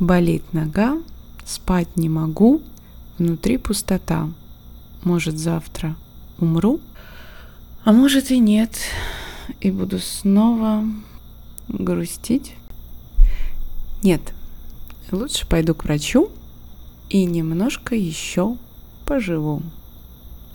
Болит нога, спать не могу, внутри пустота. Может, завтра умру, а может и нет, и буду снова грустить. Нет, лучше пойду к врачу и немножко еще поживу.